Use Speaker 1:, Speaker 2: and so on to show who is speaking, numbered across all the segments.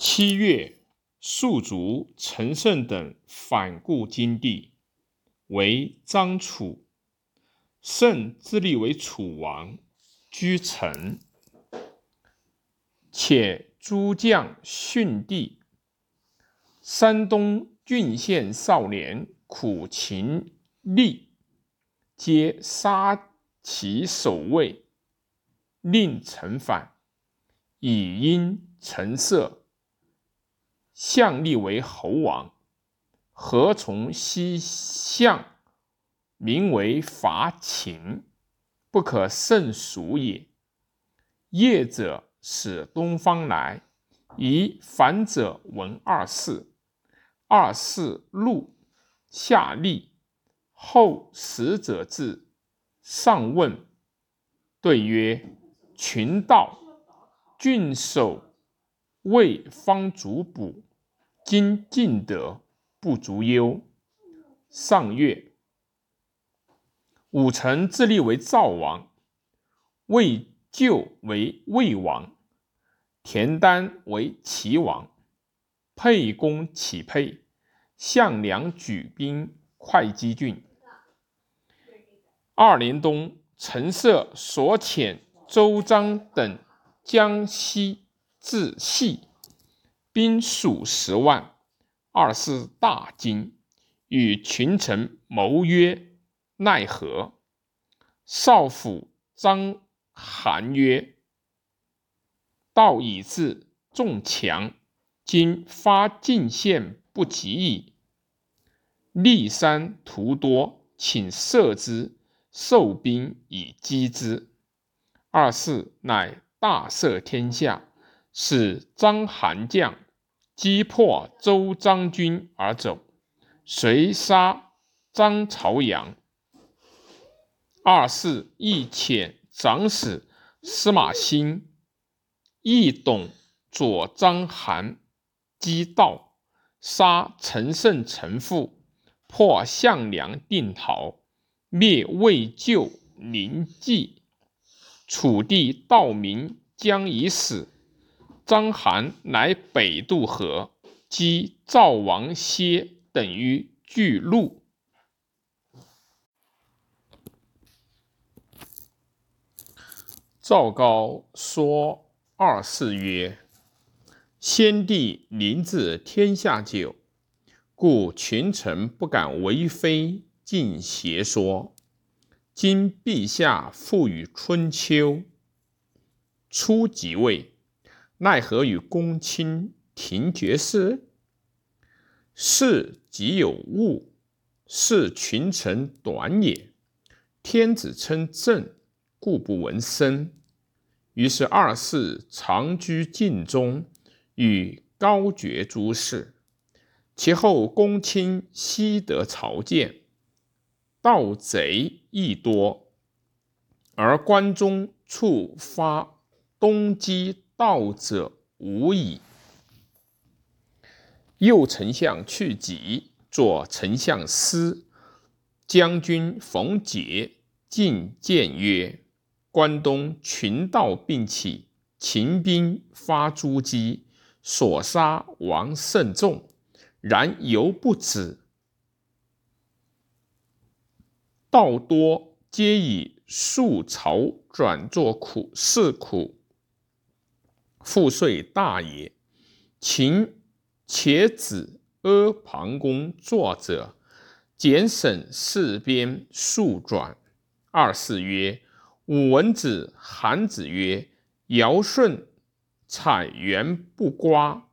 Speaker 1: 七月，戍卒陈胜等反顾金地，为张楚。胜自立为楚王，居城。且诸将殉地。山东郡县少年苦秦吏，皆杀其守卫，令臣反，以因陈色。相立为侯王，何从西向？名为伐秦，不可胜数也。业者使东方来，以反者闻二世。二世怒，下吏。后使者至，上问，对曰：“群盗，郡守魏方主捕。”今尽得不足忧。上月，武臣自立为赵王，魏咎为魏王，田丹为齐王。沛公启沛，项梁举兵会稽郡。二年冬，陈涉所遣周章等江西至系。兵数十万，二世大惊，与群臣谋曰：“奈何？”少府张邯曰：“道已至，众强，今发进献不及矣。骊山徒多，请射之，受兵以击之。”二世乃大赦天下，使张邯将。击破周章军而走，遂杀张朝阳。二世亦遣长史司马欣、亦董左张邯击盗，杀陈胜陈父，破项梁定陶，灭魏咎临济。楚地道明将已死。章邯乃北渡河，击赵王歇等于巨鹿。赵高说二世曰：“先帝临治天下久，故群臣不敢为非尽邪说。今陛下赋予春秋，初即位。”奈何与公卿廷绝事？事即有误，是群臣短也。天子称朕，故不闻声。于是二世长居禁中，与高爵诸事。其后公卿悉得朝见，盗贼亦多，而关中触发东击。道者无矣。右丞相去疾，左丞相司将军冯杰进谏曰：“关东群盗并起，秦兵发诸击，所杀王甚众，然犹不止。道多皆以数朝转作苦事苦。”赋税大也。秦且子阿房宫作者，简省四边数转。二世曰：武文子、韩子曰：尧舜采源不刮，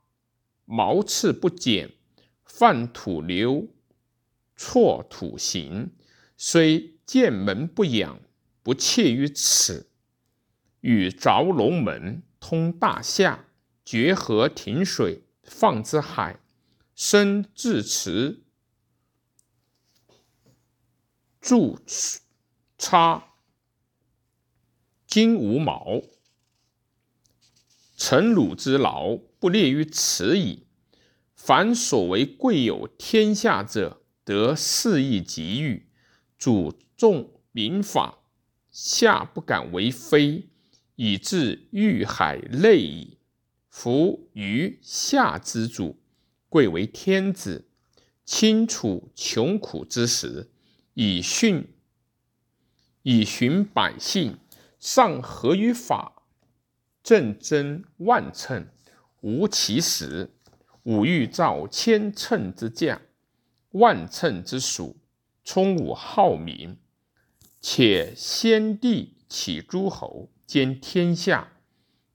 Speaker 1: 毛刺不剪，犯土流，错土行，虽见门不养，不切于此。与凿龙门。通大夏，决河停水，放之海，生至池，筑叉，金无毛，臣鲁之劳，不列于此矣。凡所为贵有天下者，得肆意给予，主重民法，下不敢为非。以至欲海内矣。夫余下之主，贵为天子，清楚穷苦之时，以训以循百姓，上合于法，正贞万乘，无其时。吾欲造千乘之将，万乘之属，充吾号民。且先帝起诸侯，兼天下，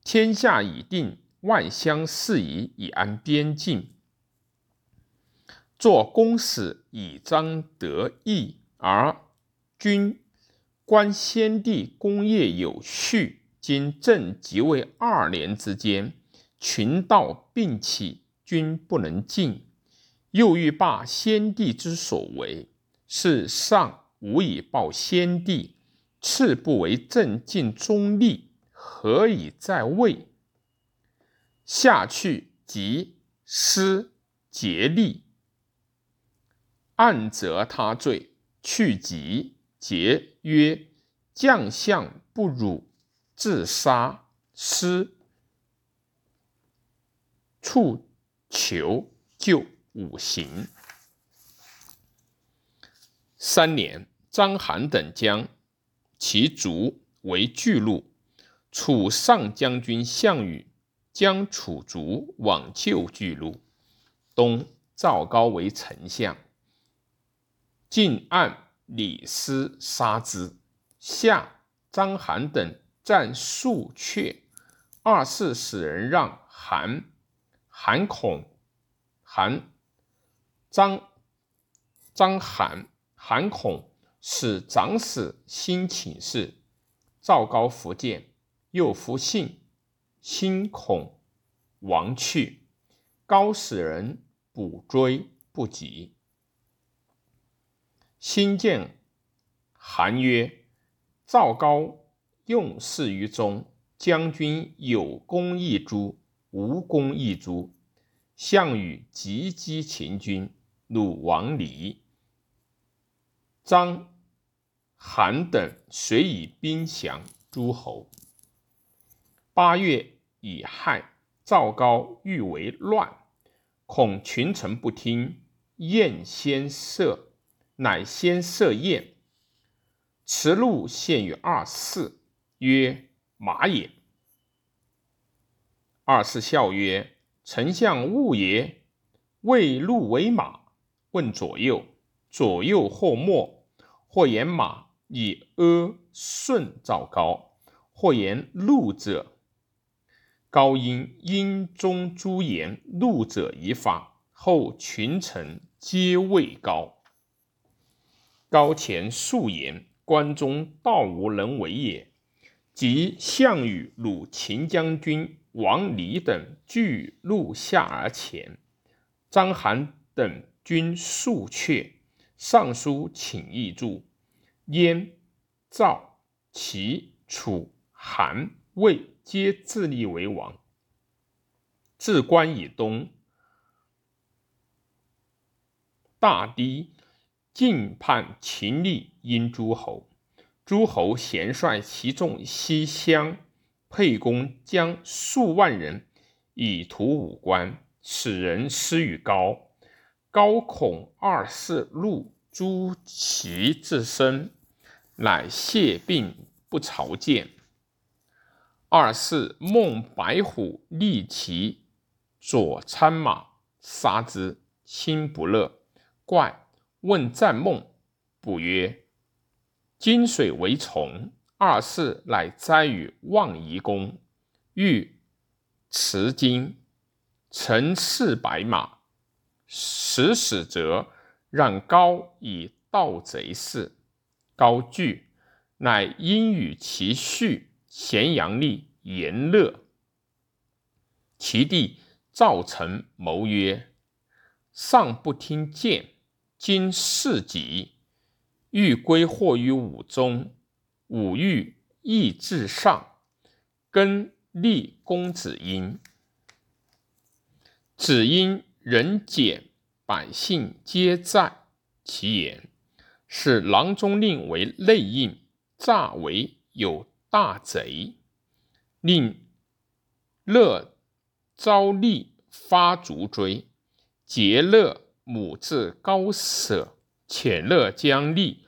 Speaker 1: 天下已定，万乡事宜以安边境。作公使以彰德义，而君观先帝功业有序，今正即位二年之间，群盗并起。君不能进，又欲罢先帝之所为，是上无以报先帝，次不为正尽中立，何以在位？下去即失竭力，暗则他罪，去即节曰：将相不辱，自杀失处。求救五行。三年，章邯等将其卒为巨鹿。楚上将军项羽将楚卒往救巨鹿。东，赵高为丞相，晋按李斯杀之。夏，章邯等战数阙，二世使人让韩。韩孔、韩张、张韩、韩孔使长史新请示，赵高福建，又复信，新恐亡去，高使人补追不及。新见韩曰：“赵高用事于中，将军有功一诛。”无功一诛。项羽急击秦军，鲁王离、张、韩等遂以兵降诸侯。八月乙亥，赵高欲为乱，恐群臣不听，宴先射，乃先射宴。驰鹿献于二世，曰：“马也。”二世笑曰：“丞相误也。谓鹿为马，问左右，左右或莫，或言马以阿顺赵高，或言怒者。高因因中诸言怒者以法，后群臣皆畏高。高前数言，关中道无人为也。即项羽鲁秦将军。”王离等俱入下而前，章邯等军数阙，上书请议助。燕、赵、齐、楚、韩、魏皆自立为王。自关以东，大堤尽叛秦立殷诸侯，诸侯贤率其众西乡。沛公将数万人以图武关，使人施与高。高恐二世入诛其自身，乃谢病不朝见。二世梦白虎立其左参马，杀之，心不乐，怪问战梦，卜曰：金水为从。二世乃栽于望夷宫，欲持金，乘赤白马，使使者让高以盗贼事。高惧，乃因与其婿咸阳吏言乐。其弟赵成谋曰：“上不听谏，今事急，欲归祸于武宗。”武欲义至上，更立公子婴。子婴人简，百姓皆在其言。使郎中令为内应，诈为有大贼。令乐昭利发卒追，桀乐母至高舍，遣乐将立，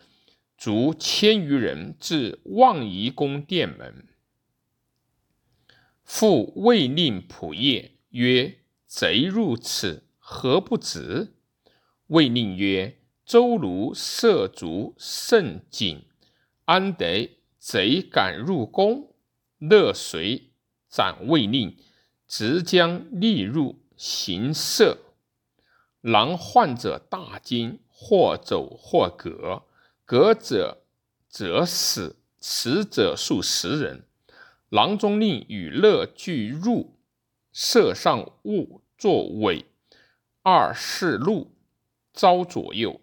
Speaker 1: 卒千余人至望夷宫殿门。复未令仆射曰：“贼入此，何不止？”未令曰：“周卢涉足甚紧，安得贼敢入宫？”乐随斩未令，直将立入行射。狼患者大惊，或走或隔，隔者则死，死者数十人。郎中令与乐俱入，射上物作尾，二四路招左右，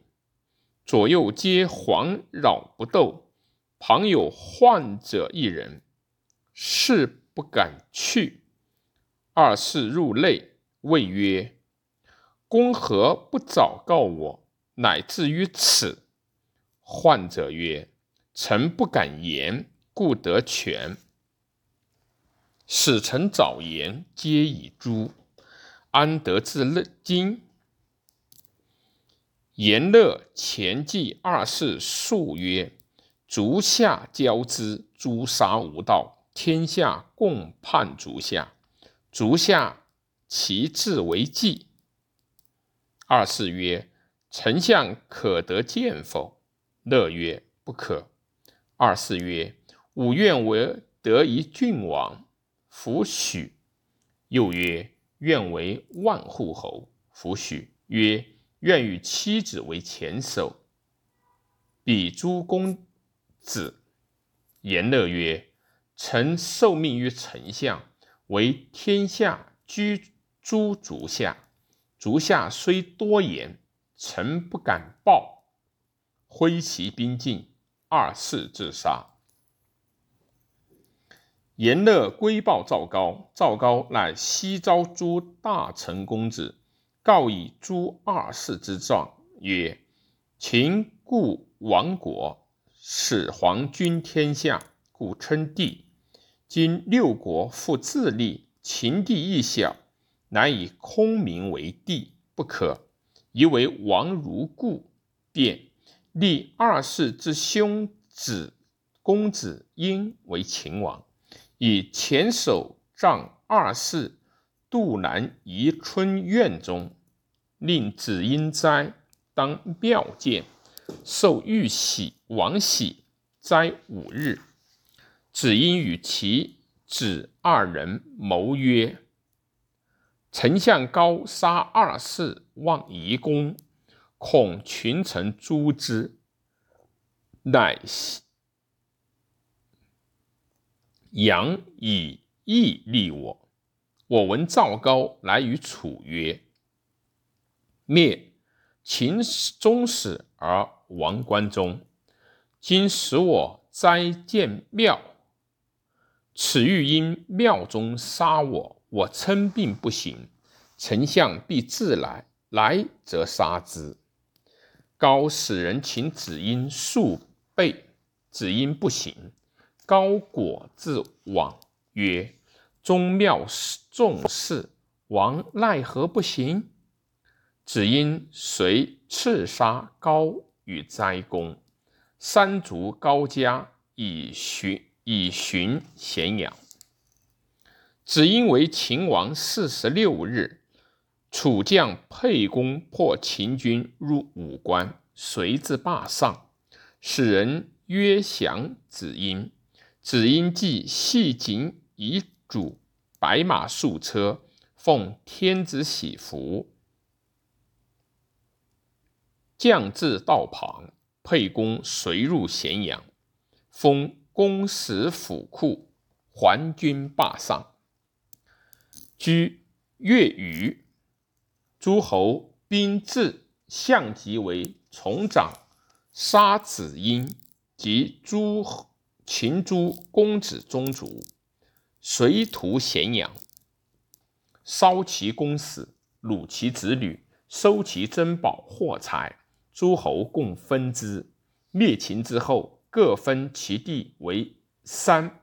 Speaker 1: 左右皆环绕不斗。旁有患者一人，是不敢去。二四入内，谓曰：“公何不早告我，乃至于此？”患者曰：“臣不敢言，故得全。”使臣早言，皆以诛，安得自乐今？言乐前记二世数曰：“足下交之，诛杀无道，天下共叛足下。足下其志为计。”二世曰：“丞相可得见否？”乐曰：“不可。”二世曰：“吾愿为得一郡王。”弗许。又曰：“愿为万户侯。”弗许。曰：“愿与妻子为前首。”比诸公子。言乐曰：“臣受命于丞相，为天下居诸足下。足下虽多言，臣不敢报。”挥其兵进，二世自杀。言乐归报赵高，赵高乃西召诸大臣公子，告以诸二世之状，曰：“秦故亡国，始皇君天下，故称帝。今六国复自立，秦地亦小，难以空名为帝，不可。宜为王如故，便立二世之兄子公子婴为秦王。”以前首仗二世杜南宜春院中，令子婴斋当庙见，受玉玺王玺斋五日。子婴与其子二人谋曰：“丞相高杀二世，望夷公，恐群臣诛之，乃。”杨以义立我。我闻赵高来与楚曰：“灭秦宗室而亡关中，今使我斋建庙，此欲因庙中杀我。我称病不行，丞相必自来，来则杀之。”高使人请子婴数倍，子婴不行。高果自往曰：“宗庙重事，王奈何不行？”只因随刺杀高与斋公，三族高家以寻以寻咸阳。只因为秦王四十六日，楚将沛公破秦军入武关，随至霸上，使人约降子婴。子婴即系颈以主白马数车，奉天子喜服，将至道旁，沛公随入咸阳，封公使府库，还军霸上。居越余诸侯兵至，相即为从长，杀子婴及诸。秦诸公子宗族，随屠咸阳，烧其宫室，掳其子女，收其珍宝货财，诸侯共分之。灭秦之后，各分其地为三，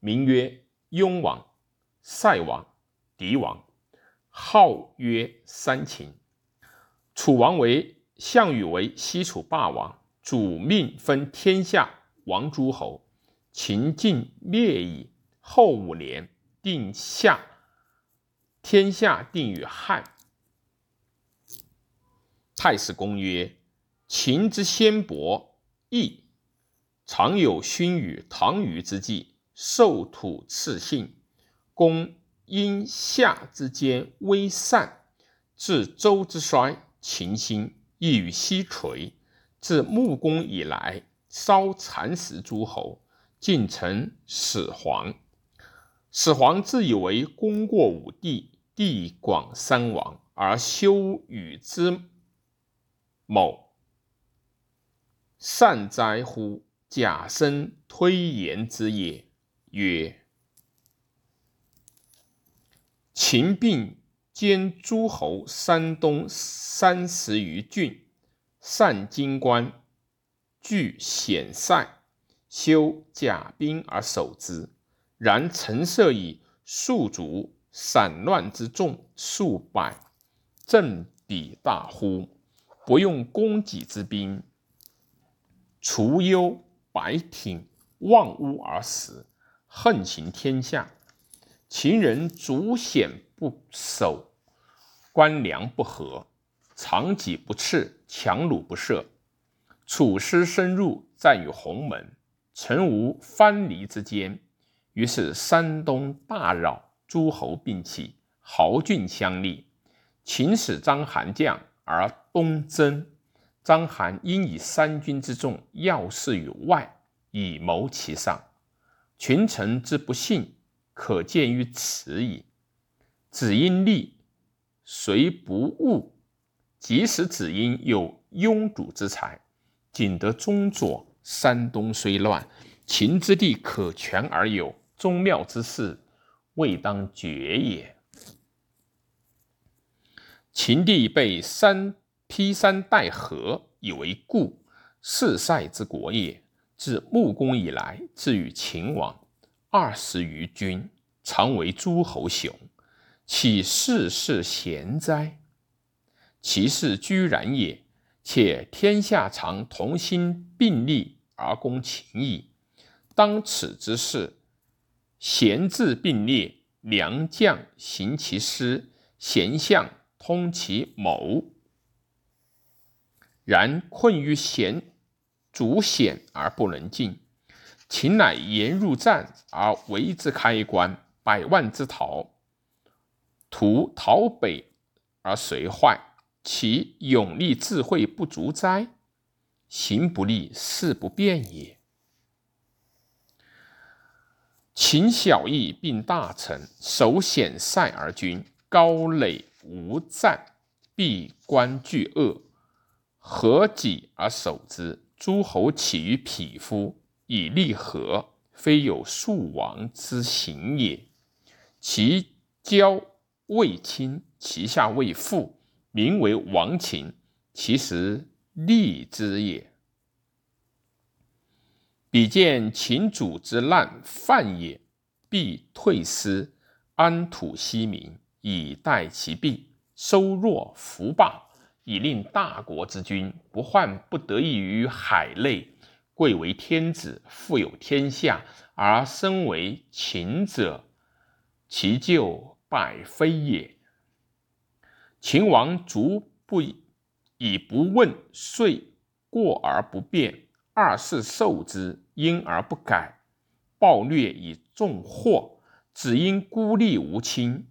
Speaker 1: 名曰雍王、塞王、狄王，号曰三秦。楚王为项羽为西楚霸王，主命分天下王诸侯。秦晋灭矣。后五年，定下天下，定于汉。太史公曰：秦之先伯义，常有勋与唐虞之际，受土赐信。公因夏之间微善，至周之衰，秦兴，亦与西垂。自穆公以来，稍蚕食诸侯，尽成始皇。始皇自以为功过五帝，地广三王，而修与之。某善哉乎！假生推言之也。曰：秦并兼诸侯山东三十余郡，善经关，据险塞，修甲兵而守之。然陈涉以数卒散乱之众数百，振彼大乎？不用供给之兵，除忧百挺，望屋而死，横行天下。秦人主险不守，官粮不和，长戟不刺，强弩不射。楚师深入，战于鸿门，曾无藩篱之间。于是山东大扰，诸侯并起，豪俊相立。秦使章邯将。而东征，章邯因以三军之众要事于外，以谋其上。群臣之不信，可见于此矣。子婴立，虽不误，即使子婴有庸主之才，仅得中佐。山东虽乱，秦之地可全而有，宗庙之事，未当绝也。秦帝被三劈山带河，以为故，四塞之国也。自穆公以来，至于秦王二十余君，常为诸侯雄，岂事事贤哉？其事居然也。且天下常同心并力而攻秦矣。当此之事，贤治并列，良将行其师，贤相。通其谋，然困于险阻险而不能进。秦乃沿入战而为之开关，百万之逃，图逃北而随坏，其勇力智慧不足哉？行不利，事不变也。秦小义并大臣，守险塞而君，高垒。无战，闭关拒恶，合己而守之。诸侯起于匹夫，以立和，非有数王之行也。其交未亲，其下未附，名为王秦，其实利之也。比见秦主之难犯也，必退师，安土息民。以待其弊，收弱扶霸，以令大国之君不患不得意于海内。贵为天子，富有天下，而身为秦者，其咎百非也。秦王卒不以不问遂过而不变，二世受之，因而不改，暴虐以重祸，只因孤立无亲。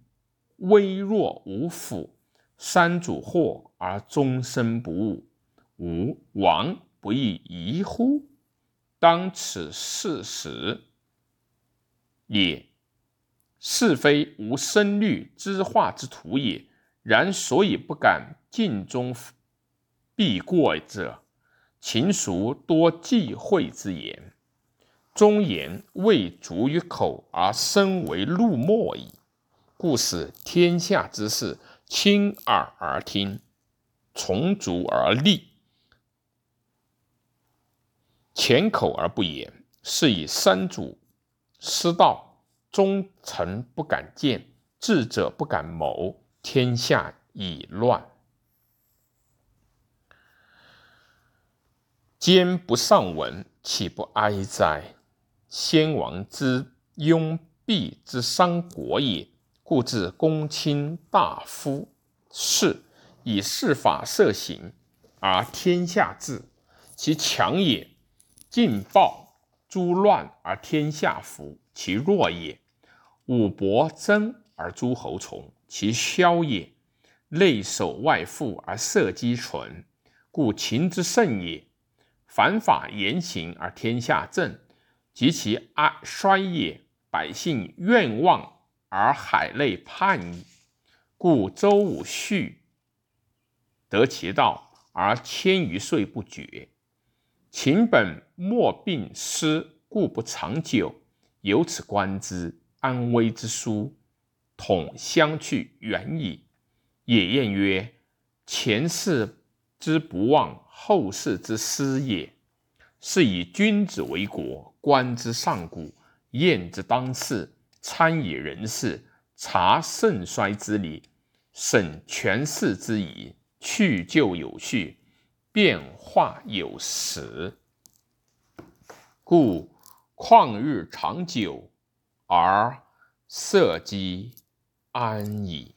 Speaker 1: 微弱无辅，三主祸而终身不悟，吾王不亦疑乎？当此事实也。是非无声虑之化之徒也。然所以不敢尽忠必过者，秦蜀多忌讳之言，忠言未足于口，而身为怒莫矣。故使天下之事亲耳而听，从足而立，浅口而不言，是以三主失道，忠臣不敢谏，智者不敢谋，天下已乱。奸不上闻，岂不哀哉？先王之拥蔽之伤国也，故置公卿大夫士，以事法设行，而天下治。其强也；尽暴诸乱而天下服，其弱也；武伯争而诸侯从，其消也；内守外附而社稷存，故秦之胜也。反法严刑而天下正，及其哀衰也；百姓愿望而海内叛矣。故周武续得其道而千余岁不绝。秦本末病失，故不长久。由此观之，安危之殊，统相去远矣。也晏曰：前世之不忘，后世之师也。是以君子为国，观之上古，验之当世，参以人事，察盛衰之理，审权势之宜，去旧有序，变化有时。故旷日长久，而社稷安矣。